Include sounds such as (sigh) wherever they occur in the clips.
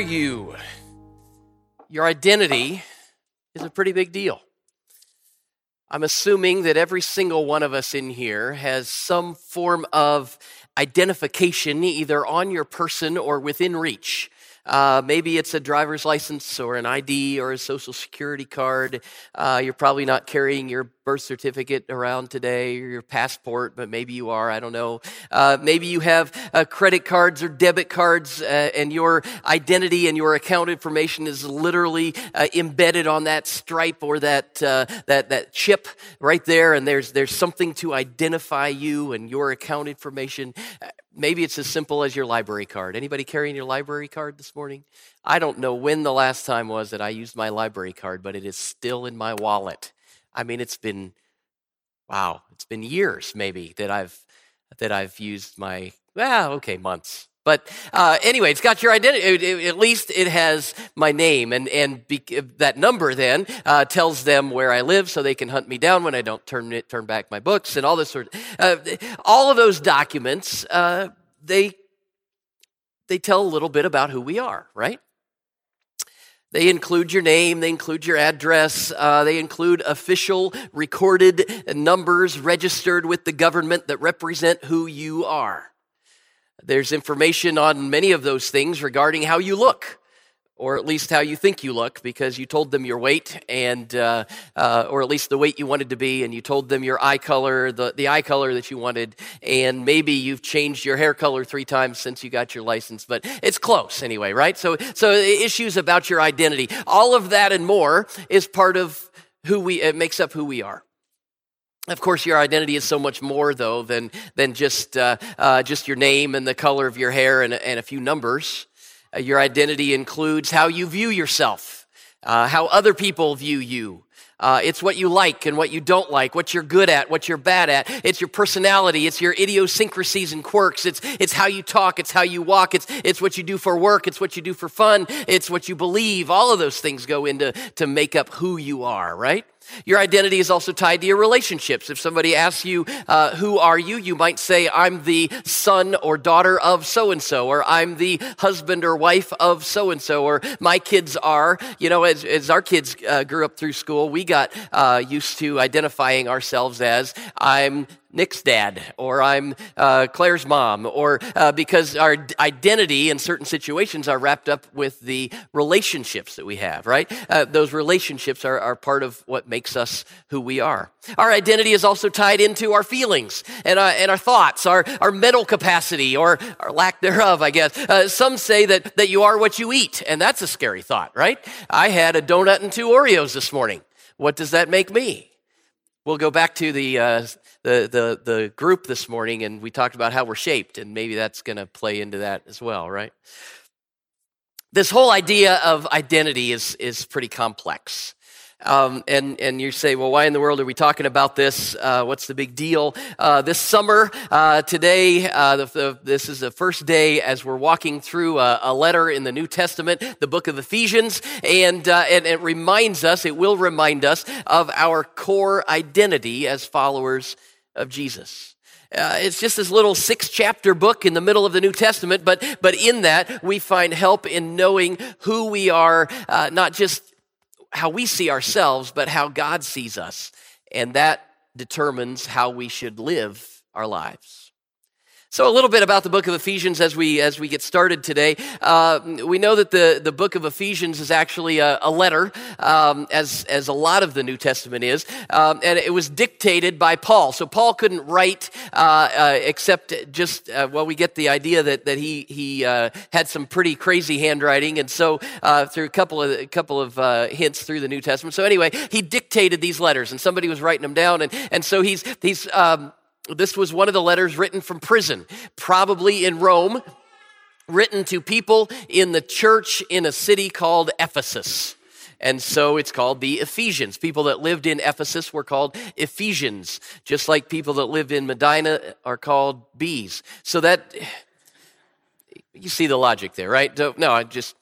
you? Your identity is a pretty big deal. I'm assuming that every single one of us in here has some form of identification either on your person or within reach. Uh, maybe it's a driver's license or an ID or a social security card. Uh, you're probably not carrying your birth certificate around today or your passport, but maybe you are. I don't know. Uh, maybe you have uh, credit cards or debit cards, uh, and your identity and your account information is literally uh, embedded on that stripe or that that that chip right there. And there's there's something to identify you and your account information. Maybe it's as simple as your library card. Anybody carrying your library card this morning? I don't know when the last time was that I used my library card, but it is still in my wallet. I mean, it's been wow, it's been years maybe that I've that I've used my well, okay, months. But uh, anyway, it's got your identity. At least it has my name, and and be, that number then uh, tells them where I live, so they can hunt me down when I don't turn it, turn back my books and all this sort of. Uh, all of those documents, uh, they they tell a little bit about who we are, right? They include your name, they include your address, uh, they include official recorded numbers registered with the government that represent who you are. There's information on many of those things regarding how you look, or at least how you think you look, because you told them your weight, and uh, uh, or at least the weight you wanted to be, and you told them your eye color, the, the eye color that you wanted, and maybe you've changed your hair color three times since you got your license, but it's close anyway, right? So, so issues about your identity, all of that and more is part of who we, it makes up who we are. Of course, your identity is so much more, though, than, than just, uh, uh, just your name and the color of your hair and, and a few numbers. Uh, your identity includes how you view yourself, uh, how other people view you. Uh, it's what you like and what you don't like, what you're good at, what you're bad at. It's your personality. It's your idiosyncrasies and quirks. It's, it's how you talk. It's how you walk. It's, it's what you do for work. It's what you do for fun. It's what you believe. All of those things go into to make up who you are, right? Your identity is also tied to your relationships. If somebody asks you, uh, Who are you? you might say, I'm the son or daughter of so and so, or I'm the husband or wife of so and so, or my kids are. You know, as, as our kids uh, grew up through school, we got uh, used to identifying ourselves as, I'm Nick's dad, or I'm uh, Claire's mom, or uh, because our identity in certain situations are wrapped up with the relationships that we have, right? Uh, those relationships are, are part of what makes us who we are. Our identity is also tied into our feelings and, uh, and our thoughts, our, our mental capacity, or our lack thereof, I guess. Uh, some say that, that you are what you eat, and that's a scary thought, right? I had a donut and two Oreos this morning. What does that make me? We'll go back to the, uh, the, the, the group this morning and we talked about how we're shaped, and maybe that's going to play into that as well, right? This whole idea of identity is, is pretty complex. Um, and, and you say, well, why in the world are we talking about this? Uh, what's the big deal? Uh, this summer, uh, today, uh, the, the, this is the first day as we're walking through a, a, letter in the New Testament, the book of Ephesians, and, uh, and it reminds us, it will remind us of our core identity as followers of Jesus. Uh, it's just this little six chapter book in the middle of the New Testament, but, but in that we find help in knowing who we are, uh, not just how we see ourselves, but how God sees us. And that determines how we should live our lives. So, a little bit about the book of Ephesians as we as we get started today. Uh, we know that the, the book of Ephesians is actually a, a letter, um, as as a lot of the New Testament is, um, and it was dictated by Paul. So Paul couldn't write uh, uh, except just uh, well, we get the idea that that he he uh, had some pretty crazy handwriting, and so uh, through a couple of a couple of hints through the New Testament. So anyway, he dictated these letters, and somebody was writing them down, and and so he's he's um, this was one of the letters written from prison, probably in Rome, written to people in the church in a city called Ephesus. And so it's called the Ephesians. People that lived in Ephesus were called Ephesians, just like people that lived in Medina are called bees. So that, you see the logic there, right? No, I just,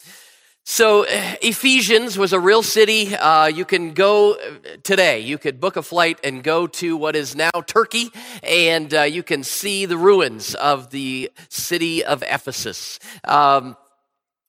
so, Ephesians was a real city. Uh, you can go uh, today. You could book a flight and go to what is now Turkey, and uh, you can see the ruins of the city of Ephesus. Um,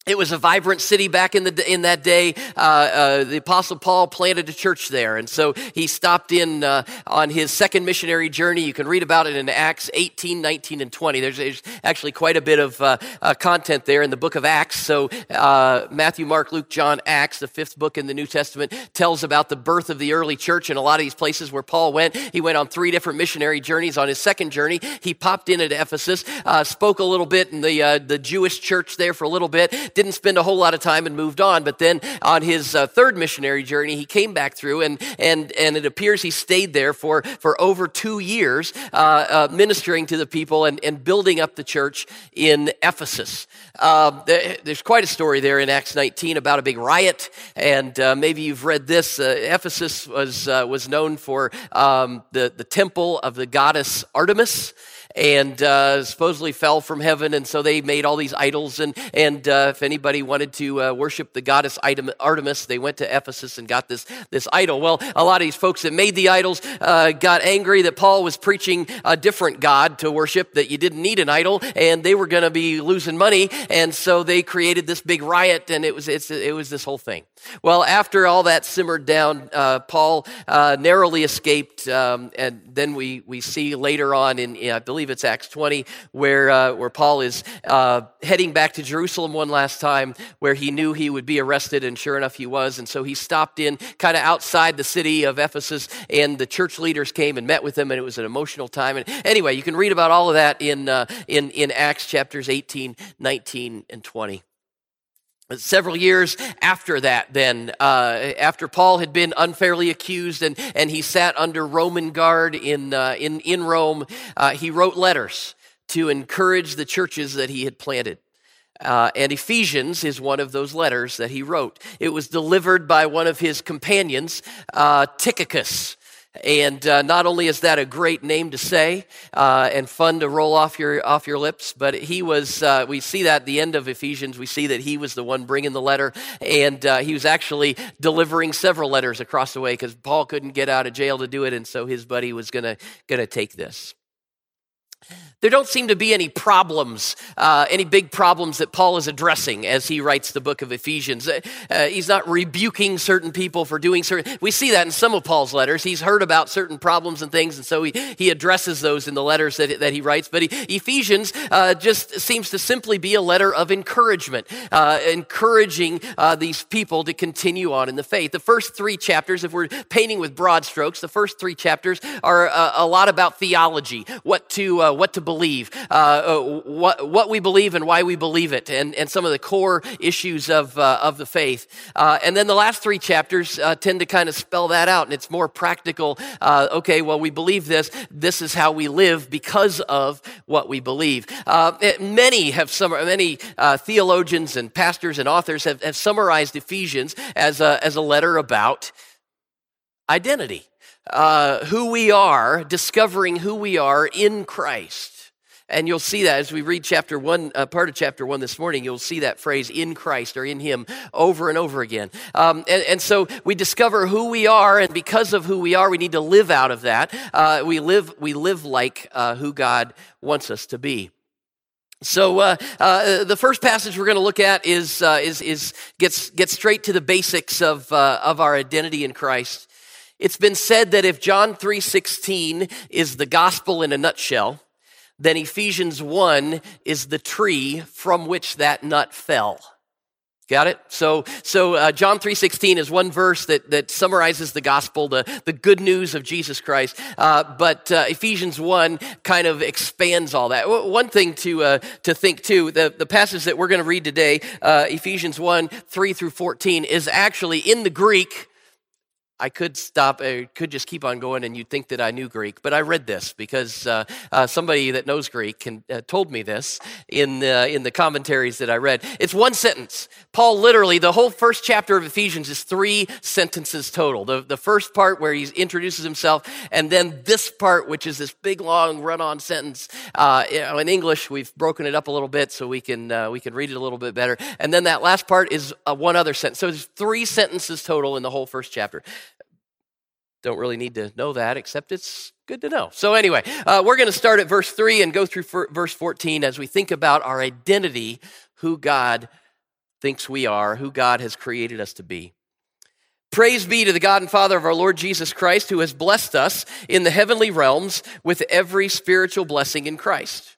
it was a vibrant city back in the in that day. Uh, uh, the Apostle Paul planted a church there, and so he stopped in uh, on his second missionary journey. You can read about it in Acts 18, 19, and 20. There's, there's actually quite a bit of uh, uh, content there in the book of Acts. So uh, Matthew, Mark, Luke, John, Acts, the fifth book in the New Testament, tells about the birth of the early church. And a lot of these places where Paul went, he went on three different missionary journeys. On his second journey, he popped in at Ephesus, spoke a little bit in the the Jewish church there for a little bit didn't spend a whole lot of time and moved on. But then on his uh, third missionary journey, he came back through, and and and it appears he stayed there for for over two years, uh, uh, ministering to the people and, and building up the church in Ephesus. Um, there's quite a story there in Acts 19 about a big riot, and uh, maybe you've read this. Uh, Ephesus was was known for um, the the temple of the goddess Artemis and uh, supposedly fell from heaven. And so they made all these idols. And, and uh, if anybody wanted to uh, worship the goddess Artemis, they went to Ephesus and got this, this idol. Well, a lot of these folks that made the idols uh, got angry that Paul was preaching a different God to worship, that you didn't need an idol, and they were going to be losing money. And so they created this big riot, and it was, it was this whole thing. Well, after all that simmered down, uh, Paul uh, narrowly escaped, um, and then we, we see later on in, I believe it's Acts 20, where, uh, where Paul is uh, heading back to Jerusalem one last time, where he knew he would be arrested, and sure enough, he was. And so he stopped in kind of outside the city of Ephesus, and the church leaders came and met with him, and it was an emotional time. And anyway, you can read about all of that in, uh, in, in Acts chapters 18, 19, and 20. Several years after that, then, uh, after Paul had been unfairly accused and, and he sat under Roman guard in, uh, in, in Rome, uh, he wrote letters to encourage the churches that he had planted. Uh, and Ephesians is one of those letters that he wrote. It was delivered by one of his companions, uh, Tychicus. And uh, not only is that a great name to say uh, and fun to roll off your off your lips, but he was. Uh, we see that at the end of Ephesians. We see that he was the one bringing the letter, and uh, he was actually delivering several letters across the way because Paul couldn't get out of jail to do it, and so his buddy was gonna gonna take this. There don't seem to be any problems, uh, any big problems that Paul is addressing as he writes the book of Ephesians. Uh, uh, he's not rebuking certain people for doing certain. We see that in some of Paul's letters. He's heard about certain problems and things, and so he, he addresses those in the letters that, that he writes. But he, Ephesians uh, just seems to simply be a letter of encouragement, uh, encouraging uh, these people to continue on in the faith. The first three chapters, if we're painting with broad strokes, the first three chapters are a lot about theology, what to what to believe, uh, uh, what, what we believe and why we believe it, and, and some of the core issues of, uh, of the faith. And then the last three chapters tend to kind of spell that out, and it's more practical. Okay, well, we believe this. This is how we live because of what we believe. Many have some, many theologians and pastors and authors have, have summarized Ephesians as a, as a letter about identity. Uh, who we are, discovering who we are in Christ. And you'll see that as we read chapter one, uh, part of chapter one this morning, you'll see that phrase in Christ or in Him over and over again. Um, and, and, so we discover who we are, and because of who we are, we need to live out of that. Uh, we, live, we live like uh, who God wants us to be. So uh, uh, the first passage we're going to look at is, uh, is, is gets, gets straight to the basics of, uh, of our identity in Christ. It's been said that if John 3.16 is the gospel in a nutshell, then Ephesians 1 is the tree from which that nut fell. Got it? So, so uh, John 3.16 is one verse that, that summarizes the gospel, the, the good news of Jesus Christ. Uh, but uh, Ephesians 1 kind of expands all that. One thing to, uh, to think too, the, the passage that we're going to read today, uh, Ephesians 1, 3 through 14, is actually in the Greek I could stop, I could just keep on going, and you'd think that I knew Greek. But I read this because uh, uh, somebody that knows Greek can, uh, told me this in, the, in the commentaries that I read. It's one sentence. Paul literally, the whole first chapter of Ephesians is three sentences total. The, the first part where he introduces himself, and then this part, which is this big, long, run on sentence. Uh, in English, we've broken it up a little bit so we can, uh, we can read it a little bit better. And then that last part is uh, one other sentence. So there's three sentences total in the whole first chapter. Don't really need to know that, except it's good to know. So, anyway, uh, we're going to start at verse 3 and go through verse 14 as we think about our identity, who God thinks we are, who God has created us to be. Praise be to the God and Father of our Lord Jesus Christ, who has blessed us in the heavenly realms with every spiritual blessing in Christ.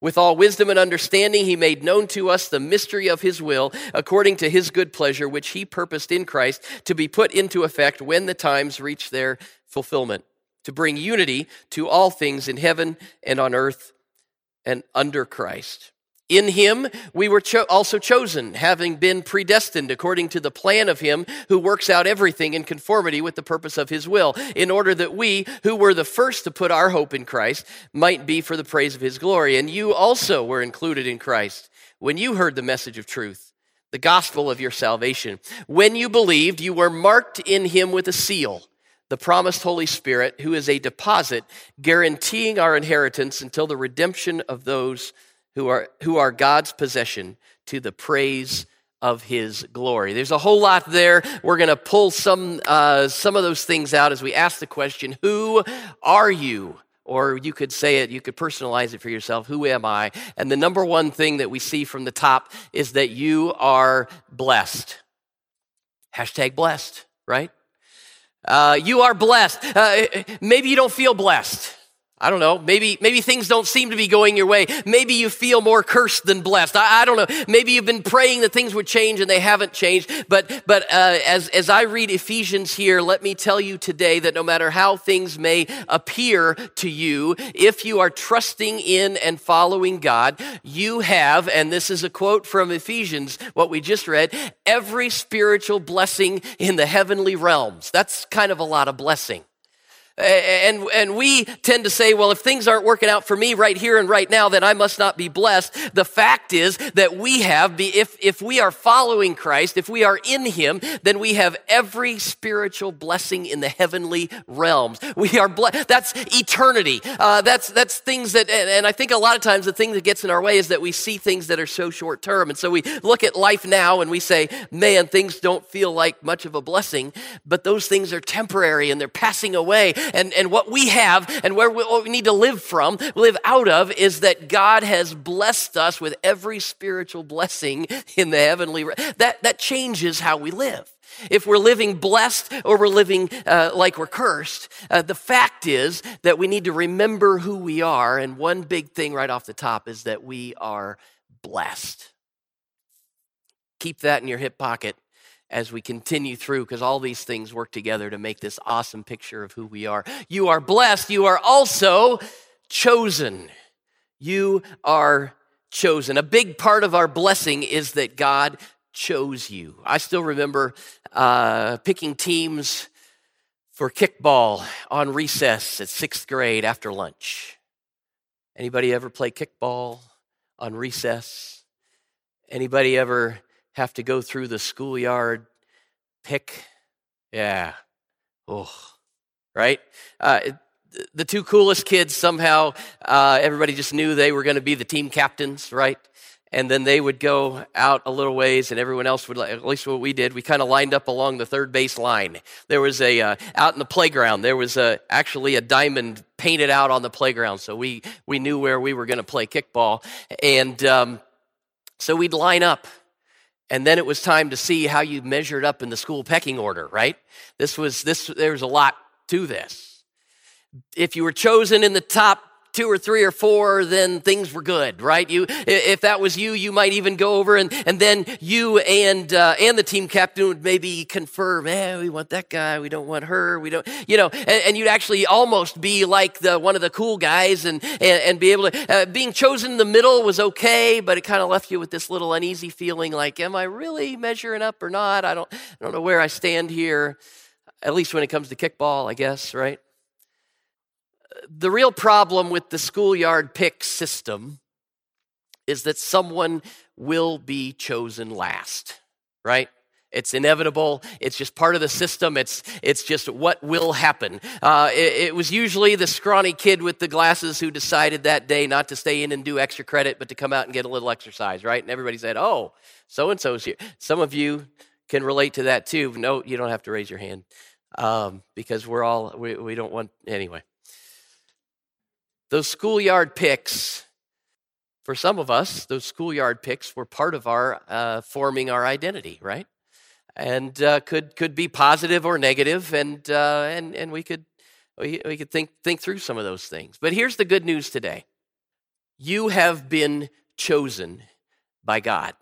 With all wisdom and understanding, he made known to us the mystery of his will, according to his good pleasure, which he purposed in Christ to be put into effect when the times reach their fulfillment, to bring unity to all things in heaven and on earth and under Christ. In him we were cho- also chosen, having been predestined according to the plan of him who works out everything in conformity with the purpose of his will, in order that we, who were the first to put our hope in Christ, might be for the praise of his glory. And you also were included in Christ when you heard the message of truth, the gospel of your salvation. When you believed, you were marked in him with a seal the promised Holy Spirit, who is a deposit guaranteeing our inheritance until the redemption of those who are, who are God's possession to the praise of his glory. There's a whole lot there. We're going to pull some, uh, some of those things out as we ask the question, Who are you? Or you could say it, you could personalize it for yourself. Who am I? And the number one thing that we see from the top is that you are blessed. Hashtag blessed, right? Uh, you are blessed. Uh, maybe you don't feel blessed. I don't know. Maybe, maybe things don't seem to be going your way. Maybe you feel more cursed than blessed. I, I don't know. Maybe you've been praying that things would change and they haven't changed. But, but uh, as, as I read Ephesians here, let me tell you today that no matter how things may appear to you, if you are trusting in and following God, you have, and this is a quote from Ephesians, what we just read, every spiritual blessing in the heavenly realms. That's kind of a lot of blessing. And, and we tend to say, well, if things aren't working out for me right here and right now, then I must not be blessed. The fact is that we have, if, if we are following Christ, if we are in Him, then we have every spiritual blessing in the heavenly realms. We are blessed. That's eternity. Uh, that's, that's things that, and, and I think a lot of times the thing that gets in our way is that we see things that are so short term. And so we look at life now and we say, man, things don't feel like much of a blessing, but those things are temporary and they're passing away and, and what we have and where we, what we need to live from, live out of, is that God has blessed us with every spiritual blessing in the heavenly. That, that changes how we live. If we're living blessed or we're living uh, like we're cursed, uh, the fact is that we need to remember who we are. And one big thing right off the top is that we are blessed. Keep that in your hip pocket as we continue through because all these things work together to make this awesome picture of who we are. You are blessed. You are also chosen. You are chosen. A big part of our blessing is that God chose you. I still remember uh, picking teams for kickball on recess at sixth grade after lunch. Anybody ever play kickball on recess? Anybody ever have to go through the schoolyard pick. Yeah. Oh, right? Uh, the two coolest kids somehow, uh, everybody just knew they were going to be the team captains, right? And then they would go out a little ways, and everyone else would, at least what we did, we kind of lined up along the third base line. There was a, uh, out in the playground, there was a, actually a diamond painted out on the playground, so we, we knew where we were going to play kickball. And um, so we'd line up and then it was time to see how you measured up in the school pecking order, right? This was this there's a lot to this. If you were chosen in the top two or three or four, then things were good, right? You, if that was you, you might even go over and, and then you and, uh, and the team captain would maybe confer, man, we want that guy. We don't want her. We don't, you know, and, and you'd actually almost be like the, one of the cool guys and, and, and be able to, uh, being chosen in the middle was okay, but it kind of left you with this little uneasy feeling like, am I really measuring up or not? I don't, I don't know where I stand here, at least when it comes to kickball, I guess, right? The real problem with the schoolyard pick system is that someone will be chosen last, right? It's inevitable. It's just part of the system. It's, it's just what will happen. Uh, it, it, was usually the scrawny kid with the glasses who decided that day not to stay in and do extra credit, but to come out and get a little exercise, right? And everybody said, oh, so and so's here. Some of you can relate to that too. No, you don't have to raise your hand um, because we're all, we, we don't want, anyway. Those schoolyard picks, for some of us, those schoolyard picks were part of our uh, forming our identity, right? and uh, could could be positive or negative, and uh, and and we could we, we could think think through some of those things. But here's the good news today: you have been chosen by God,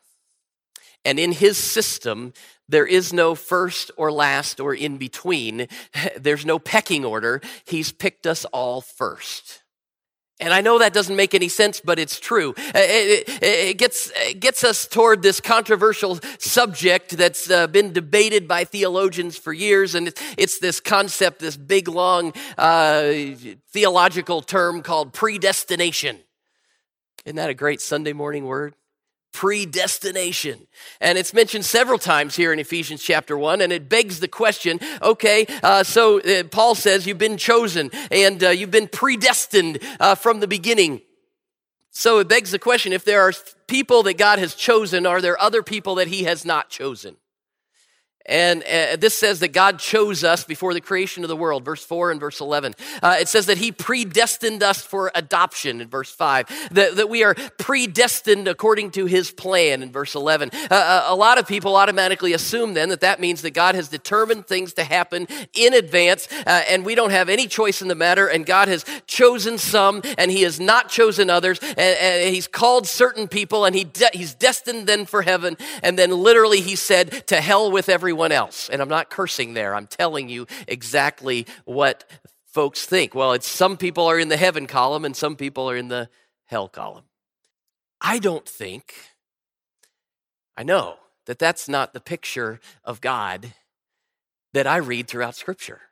and in His system. There is no first or last or in between. (laughs) There's no pecking order. He's picked us all first. And I know that doesn't make any sense, but it's true. It, it, it gets, it gets us toward this controversial subject that's uh, been debated by theologians for years. And it's, it's this concept, this big, long uh, theological term called predestination. Isn't that a great Sunday morning word? Predestination. And it's mentioned several times here in Ephesians chapter 1, and it begs the question okay, uh, so uh, Paul says you've been chosen and uh, you've been predestined uh, from the beginning. So it begs the question if there are people that God has chosen, are there other people that he has not chosen? And uh, this says that God chose us before the creation of the world, verse 4 and verse 11. Uh, it says that He predestined us for adoption in verse 5, that, that we are predestined according to His plan in verse 11. Uh, uh, a lot of people automatically assume then that that means that God has determined things to happen in advance, uh, and we don't have any choice in the matter, and God has chosen some, and He has not chosen others, and, and He's called certain people, and he de- He's destined them for heaven, and then literally He said, To hell with everyone everyone else. And I'm not cursing there, I'm telling you exactly what folks think. Well, it's some people are in the heaven column and some people are in the hell column. I don't think, I know that that's not the picture of God that I read throughout Scripture.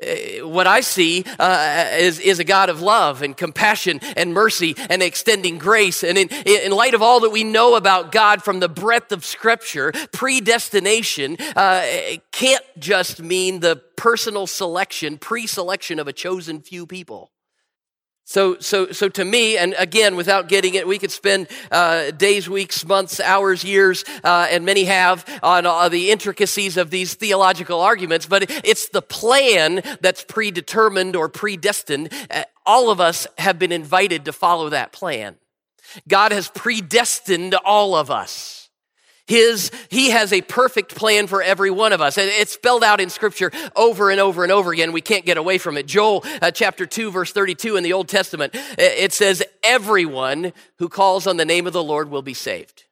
Eh, what I see uh, is, is a God of love and compassion and mercy and extending grace. And in, in light of all that we know about God from the breadth of Scripture, predestination uh, can't just mean the personal selection, pre selection of a chosen few people. So, so, so to me, and again, without getting it, we could spend uh, days, weeks, months, hours, years, uh, and many have on uh, the intricacies of these theological arguments, but it's the plan that's predetermined or predestined. Uh, all of us have been invited to follow that plan. God has predestined all of us. His, he has a perfect plan for every one of us. It's spelled out in scripture over and over and over again. We can't get away from it. Joel uh, chapter 2 verse 32 in the Old Testament, it says, everyone who calls on the name of the Lord will be saved.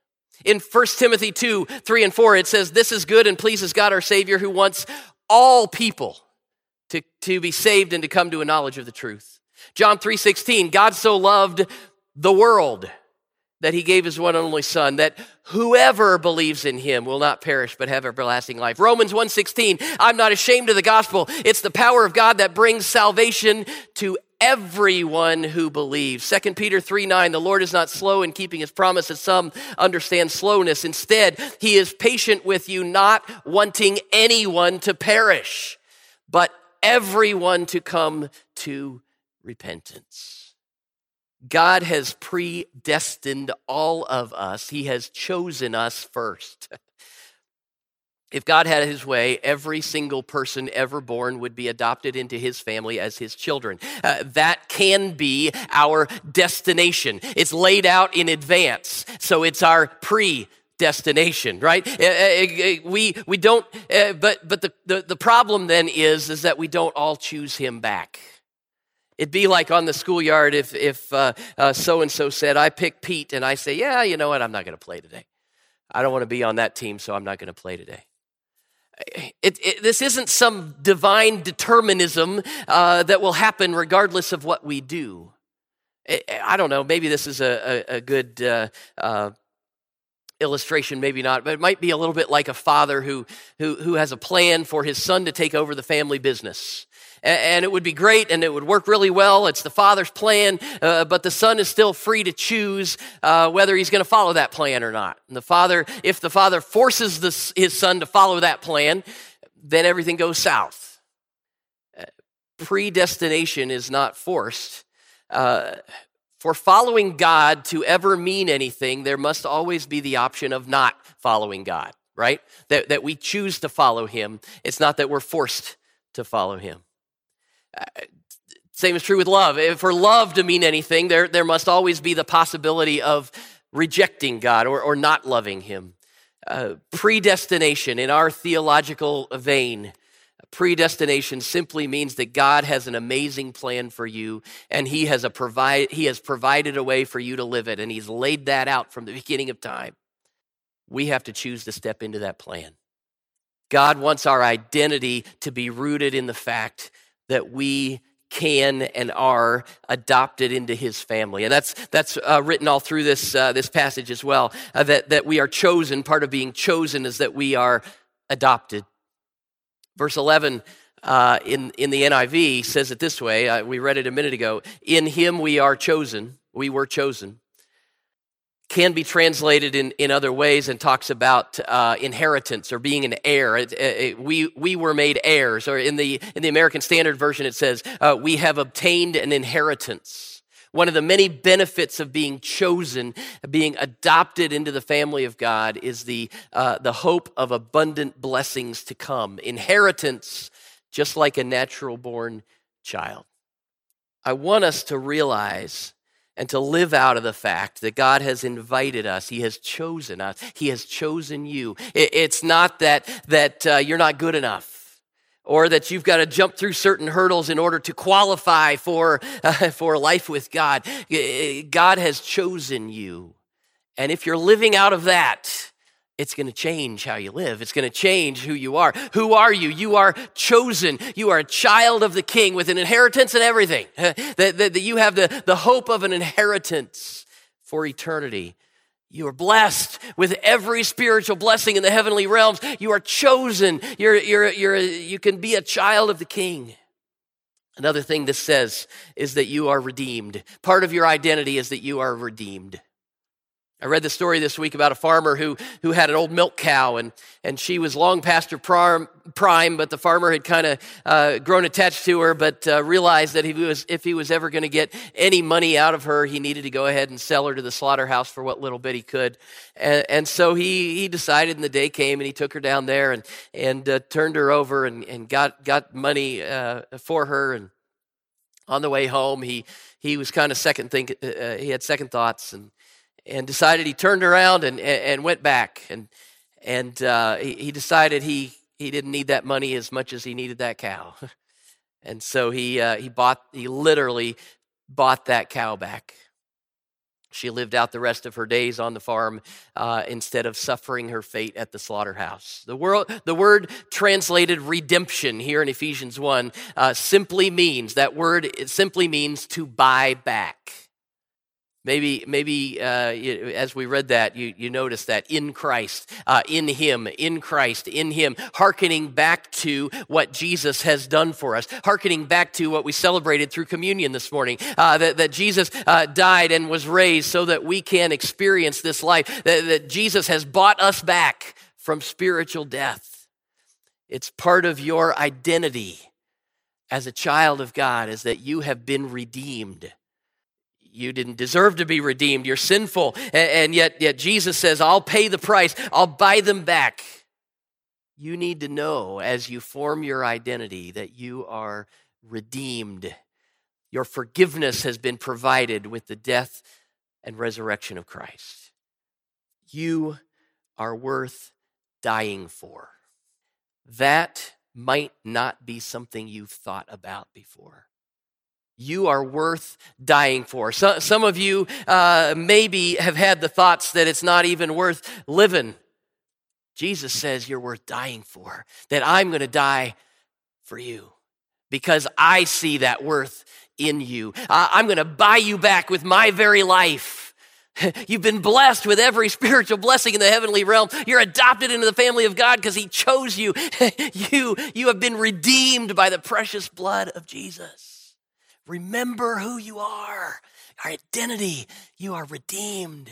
In 1 Timothy 2, 3 and 4, it says, this is good and pleases God our Savior who wants all people to, to be saved and to come to a knowledge of the truth. John 3, 16, God so loved the world that he gave his one and only son that whoever believes in him will not perish but have everlasting life. Romans 1.16 i'm not ashamed of the gospel. It's the power of god that brings salvation to everyone who believes. 2 peter 3 9 the lord is not slow in keeping his promise as some understand slowness. Instead he is patient with you not wanting anyone to perish but everyone to come to repentance God has predestined all of us, He has chosen us first. If God had his way, every single person ever born would be adopted into his family as his children. Uh, that can be our destination. It's laid out in advance. So it's our pre destination, right? Uh, uh, uh, we, we don't, but, but the, the, the problem then is, is that we don't all choose him back. It'd be like on the schoolyard if if so and so said, "I pick Pete," and I say, "Yeah, you know what? I'm not going to play today. I don't want to be on that team, so I'm not going to play today." It, it, this isn't some divine determinism uh, that will happen regardless of what we do. I don't know. Maybe this is a, a, a good uh, uh, illustration, maybe not, but it might be a little bit like a father who, who, who has a plan for his son to take over the family business and it would be great and it would work really well. It's the Father's plan, uh, but the Son is still free to choose uh, whether he's going to follow that plan or not. And the Father, if the Father forces the, his Son to follow that plan, then everything goes south. Uh, predestination is not forced. Uh, for following God to ever mean anything, there must always be the option of not following God, right? That, that we choose to follow Him. It's not that we're forced to follow Him. Same is true with love. For love to mean anything, there, there must always be the possibility of rejecting God or, or not loving Him. Uh, predestination in our theological vein Predestination simply means that God has an amazing plan for you and he has, a provide, he has provided a way for you to live it and he's laid that out from the beginning of time. We have to choose to step into that plan. God wants our identity to be rooted in the fact that we can and are adopted into his family and that's that's uh, written all through this uh, this passage as well uh, that that we are chosen part of being chosen is that we are adopted Verse 11 uh, in, in the NIV says it this way. Uh, we read it a minute ago. In him we are chosen. We were chosen. Can be translated in, in other ways and talks about uh, inheritance or being an heir. It, it, we, we were made heirs. Or in the, in the American Standard Version, it says, uh, We have obtained an inheritance. One of the many benefits of being chosen, being adopted into the family of God, is the, uh, the hope of abundant blessings to come, inheritance, just like a natural born child. I want us to realize and to live out of the fact that God has invited us. He has chosen us. He has chosen you. It's not that, that uh, you're not good enough or that you've got to jump through certain hurdles in order to qualify for, uh, (laughs) for life with God. God has chosen you. And if you're living out of that, it's going to change how you live. It's going to change who you are. Who are you? You are chosen. You are a child of the king with an inheritance and everything. (laughs) that, that, that you have the, the hope of an inheritance for eternity. You are blessed with every spiritual blessing in the heavenly realms. You are chosen. You're, you're, you're, you can be a child of the king. Another thing this says is that you are redeemed. Part of your identity is that you are redeemed. I read the story this week about a farmer who, who had an old milk cow, and, and she was long past her prime, prime but the farmer had kind of uh, grown attached to her, but uh, realized that he was, if he was ever going to get any money out of her, he needed to go ahead and sell her to the slaughterhouse for what little bit he could. And, and so he, he decided, and the day came, and he took her down there and, and uh, turned her over and, and got, got money uh, for her. And on the way home, he, he was kind of second think, uh, uh, he had second thoughts and and decided he turned around and, and went back. And, and uh, he, he decided he, he didn't need that money as much as he needed that cow. (laughs) and so he, uh, he bought, he literally bought that cow back. She lived out the rest of her days on the farm uh, instead of suffering her fate at the slaughterhouse. The, world, the word translated redemption here in Ephesians 1 uh, simply means, that word it simply means to buy back. Maybe, maybe uh, as we read that, you, you notice that in Christ, uh, in Him, in Christ, in Him, hearkening back to what Jesus has done for us, hearkening back to what we celebrated through communion this morning, uh, that, that Jesus uh, died and was raised so that we can experience this life, that, that Jesus has bought us back from spiritual death. It's part of your identity as a child of God, is that you have been redeemed you didn't deserve to be redeemed. You're sinful. And yet, yet Jesus says, I'll pay the price, I'll buy them back. You need to know as you form your identity that you are redeemed. Your forgiveness has been provided with the death and resurrection of Christ. You are worth dying for. That might not be something you've thought about before you are worth dying for. So, some of you uh, maybe have had the thoughts that it's not even worth living. Jesus says you're worth dying for, that I'm going to die for you because I see that worth in you. I'm going to buy you back with my very life. (laughs) You've been blessed with every spiritual blessing in the heavenly realm. You're adopted into the family of God because He chose you. (laughs) you. You have been redeemed by the precious blood of Jesus. Remember who you are, our identity. You are redeemed.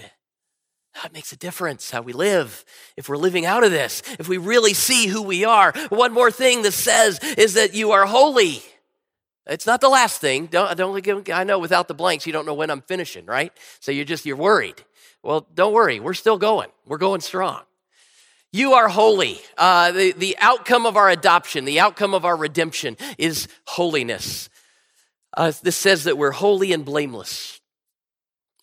That makes a difference how we live. If we're living out of this, if we really see who we are. One more thing that says is that you are holy. It's not the last thing. Don't, don't, I know without the blanks, you don't know when I'm finishing, right? So you're just, you're worried. Well, don't worry. We're still going. We're going strong. You are holy. Uh, the, the outcome of our adoption, the outcome of our redemption is holiness. Uh, this says that we're holy and blameless.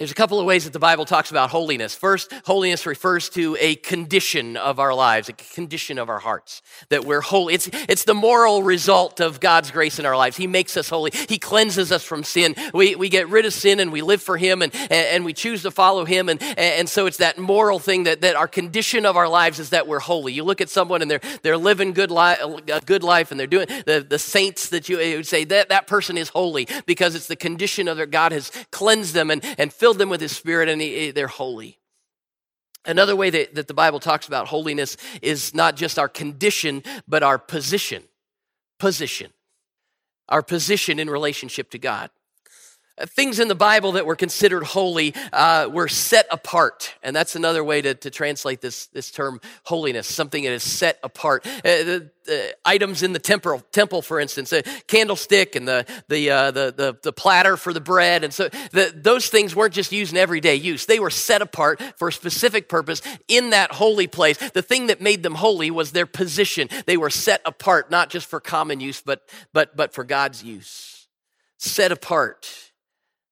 There's a couple of ways that the Bible talks about holiness. First, holiness refers to a condition of our lives, a condition of our hearts, that we're holy. It's, it's the moral result of God's grace in our lives. He makes us holy. He cleanses us from sin. We, we get rid of sin and we live for Him and, and, we choose to follow Him. And, and so it's that moral thing that, that our condition of our lives is that we're holy. You look at someone and they're, they're living good li- a good life and they're doing the, the saints that you would say that, that person is holy because it's the condition of their God has cleansed them and, and filled filled them with His Spirit, and he, they're holy. Another way that, that the Bible talks about holiness is not just our condition, but our position. Position. Our position in relationship to God. Uh, things in the Bible that were considered holy uh, were set apart. And that's another way to, to translate this, this term holiness, something that is set apart. Uh, the, the, items in the temple, temple, for instance, a candlestick and the, the, uh, the, the, the, platter for the bread. And so the, those things weren't just used in everyday use. They were set apart for a specific purpose in that holy place. The thing that made them holy was their position. They were set apart, not just for common use, but, but, but for God's use. Set apart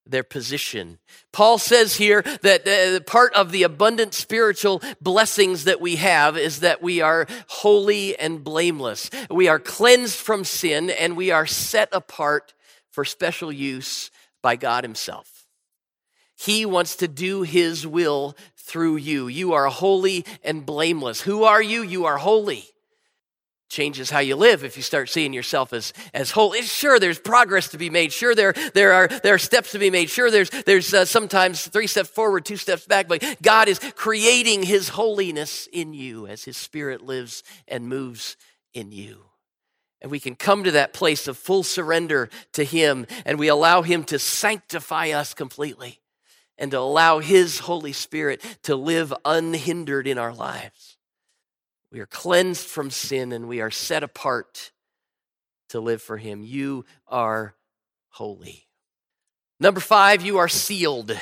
their position. Paul says here that uh, part of the abundant spiritual blessings that we have is that we are holy and blameless. We are cleansed from sin and we are set apart for special use by God Himself. He wants to do His will through you. You are holy and blameless. Who are you? You are holy changes how you live if you start seeing yourself as, as holy. Sure, there's progress to be made. Sure, there, there, are, there are steps to be made. Sure, there's, there's uh, sometimes three steps forward, two steps back, but God is creating His holiness in you as His Spirit lives and moves in you. And we can come to that place of full surrender to Him and we allow Him to sanctify us completely and to allow His Holy Spirit to live unhindered in our lives. We are cleansed from sin and we are set apart to live for Him. You are holy. Number five, you are sealed.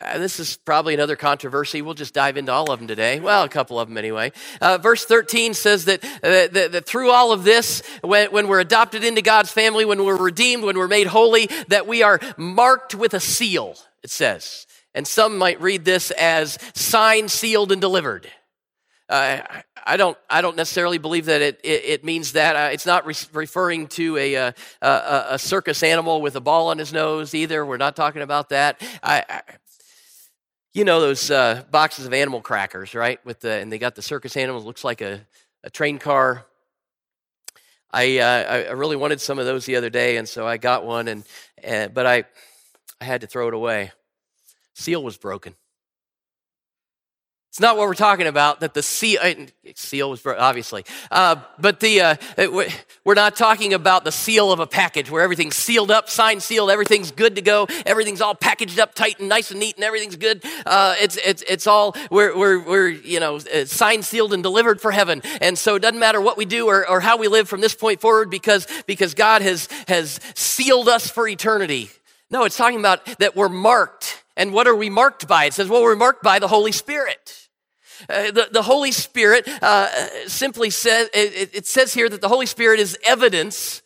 Uh, this is probably another controversy. We'll just dive into all of them today. Well, a couple of them anyway. Uh, verse 13 says that, uh, that, that, through all of this, when, when we're adopted into God's family, when we're redeemed, when we're made holy, that we are marked with a seal, it says. And some might read this as signed, sealed, and delivered. Uh, I don't. I don't necessarily believe that it, it, it means that. Uh, it's not re- referring to a, uh, a, a, circus animal with a ball on his nose either. We're not talking about that. I, I, you know those uh, boxes of animal crackers, right? With the and they got the circus animals. Looks like a, a train car. I uh, I really wanted some of those the other day, and so I got one, and, and but I I had to throw it away. Seal was broken. It's not what we're talking about. That the seal, uh, seal was obviously, uh, but the uh, we're not talking about the seal of a package where everything's sealed up, signed, sealed, everything's good to go, everything's all packaged up tight and nice and neat, and everything's good. Uh, it's it's it's all we're we're, we're you know uh, signed, sealed, and delivered for heaven. And so it doesn't matter what we do or, or how we live from this point forward because because God has has sealed us for eternity. No, it's talking about that we're marked. And what are we marked by? It says, well, we're marked by the Holy Spirit. Uh, the, the Holy Spirit uh, simply says, it, it says here that the Holy Spirit is evidence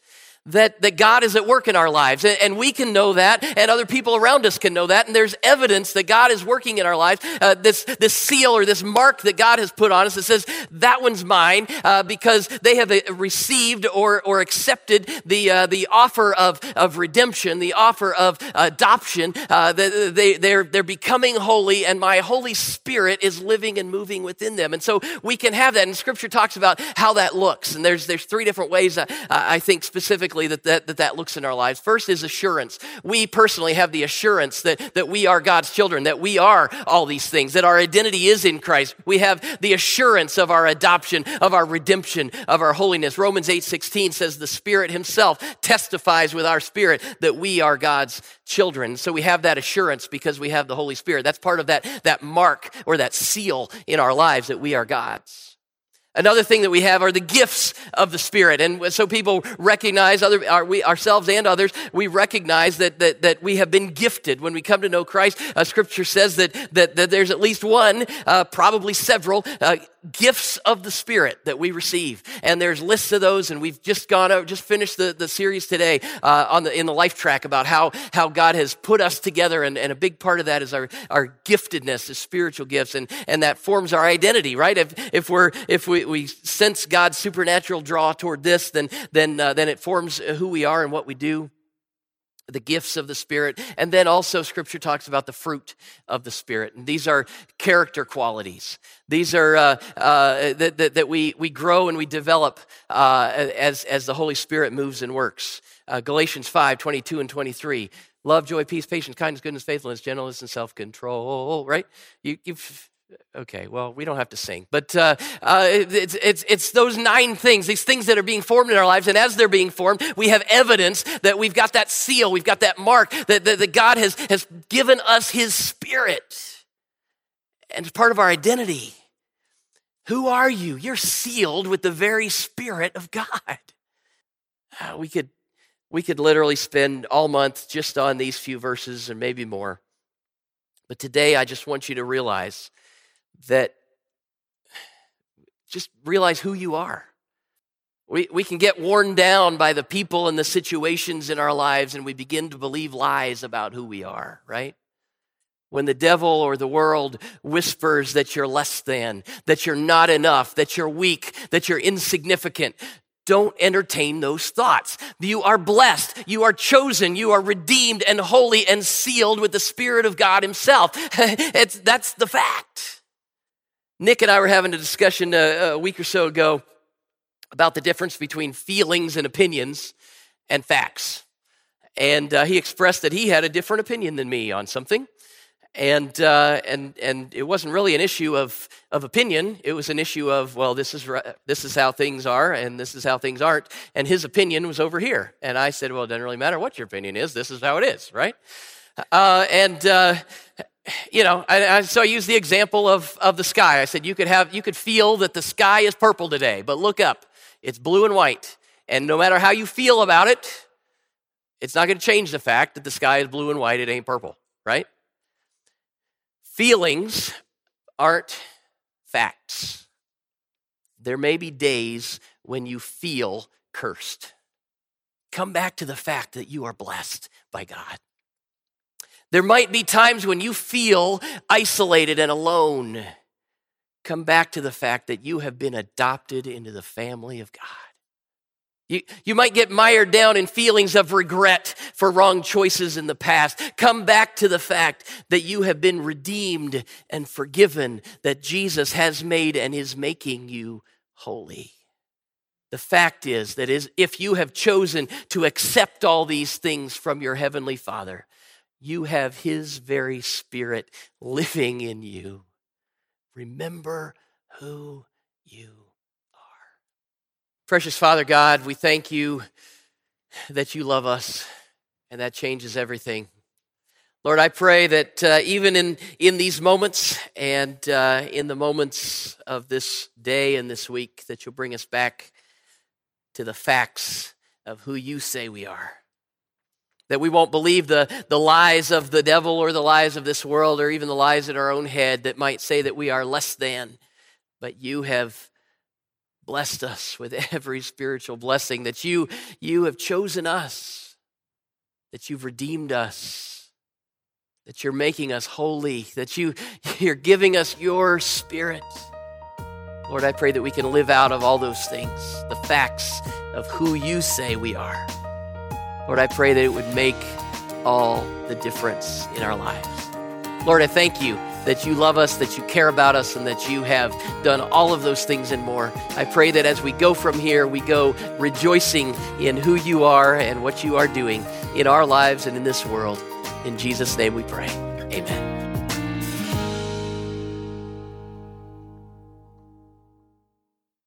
that, that God is at work in our lives. And we can know that, and other people around us can know that. And there's evidence that God is working in our lives. Uh, this, this seal or this mark that God has put on us that says, that one's mine, uh, because they have uh, received or, or accepted the, uh, the offer of, of redemption, the offer of adoption. Uh, they, they're, they're becoming holy, and my Holy Spirit is living and moving within them. And so we can have that. And Scripture talks about how that looks. And there's, there's three different ways, uh, I think, specifically specifically that that, that that looks in our lives. First is assurance. We personally have the assurance that, that we are God's children, that we are all these things, that our identity is in Christ. We have the assurance of our adoption, of our redemption, of our holiness. Romans 8 16 says the Spirit Himself testifies with our spirit that we are God's children. So we have that assurance because we have the Holy Spirit. That's part of that, that mark or that seal in our lives that we are God's. Another thing that we have are the gifts of the Spirit. And so people recognize, other, we, ourselves and others, we recognize that, that, that we have been gifted. When we come to know Christ, uh, Scripture says that, that, that there's at least one, uh, probably several, uh, gifts of the Spirit that we receive. And there's lists of those, and we've just gone over, just finished the, the series today uh, on the, in the life track about how, how God has put us together, and, and a big part of that is our, our giftedness, is spiritual gifts, and, and that forms our identity, right? If, if, we're, if we, we sense God's supernatural draw toward this, then, then, uh, then it forms who we are and what we do the gifts of the Spirit. And then also, Scripture talks about the fruit of the Spirit. And these are character qualities. These are uh, uh, that, that, that, we, we grow and we develop uh, as, as the Holy Spirit moves and works. Uh, Galatians 5 22 and 23. Love, joy, peace, patience, kindness, goodness, faithfulness, gentleness, and self control, right? You, you've Okay, well, we don't have to sing, but uh, uh, it's, it's, it's those nine things, these things that are being formed in our lives. And as they're being formed, we have evidence that we've got that seal, we've got that mark, that, that, that God has, has given us His Spirit. And it's part of our identity. Who are you? You're sealed with the very Spirit of God. Uh, we, could, we could literally spend all month just on these few verses and maybe more. But today, I just want you to realize that just realize who you are. We, we can get worn down by the people and the situations in our lives, and we begin to believe lies about who we are, right? When the devil or the world whispers that you're less than, that you're not enough, that you're weak, that you're insignificant, don't entertain those thoughts. You are blessed. You are chosen. You are redeemed and holy and sealed with the Spirit of God Himself. (laughs) it's, that's the fact. Nick and I were having a discussion a, uh, a week or so ago about the difference between feelings and opinions and facts. And uh, he expressed that he had a different opinion than me on something. And, uh, and, and it wasn't really an issue of, of opinion. It was an issue of, well, this is, this is how things are and this is how things aren't. And his opinion was over here. And I said, well, it doesn't really matter what your opinion is. This is how it is, right? Uh, and uh, you know, I, I, so I use the example of, of the sky. I said you could have you could feel that the sky is purple today, but look up, it's blue and white. And no matter how you feel about it, it's not going to change the fact that the sky is blue and white, it ain't purple, right? Feelings aren't facts. There may be days when you feel cursed. Come back to the fact that you are blessed by God. There might be times when you feel isolated and alone. Come back to the fact that you have been adopted into the family of God. You, you might get mired down in feelings of regret for wrong choices in the past. Come back to the fact that you have been redeemed and forgiven, that Jesus has made and is making you holy. The fact is that is, if you have chosen to accept all these things from your Heavenly Father, you have His very Spirit living in you. Remember who you are. Precious Father God, we thank you that you love us, and that changes everything. Lord, I pray that uh, even in, in these moments and uh, in the moments of this day and this week, that you'll bring us back to the facts of who you say we are. That we won't believe the, the lies of the devil or the lies of this world or even the lies in our own head that might say that we are less than. But you have blessed us with (laughs) every spiritual blessing, that you, you have chosen us, that you've redeemed us, that you're making us holy, that you, (laughs) you're giving us your spirit. Lord, I pray that we can live out of all those things, the facts of who you say we are. Lord, I pray that it would make all the difference in our lives. Lord, I thank you that you love us, that you care about us, and that you have done all of those things and more. I pray that as we go from here, we go rejoicing in who you are and what you are doing in our lives and in this world. In Jesus' name we pray. Amen.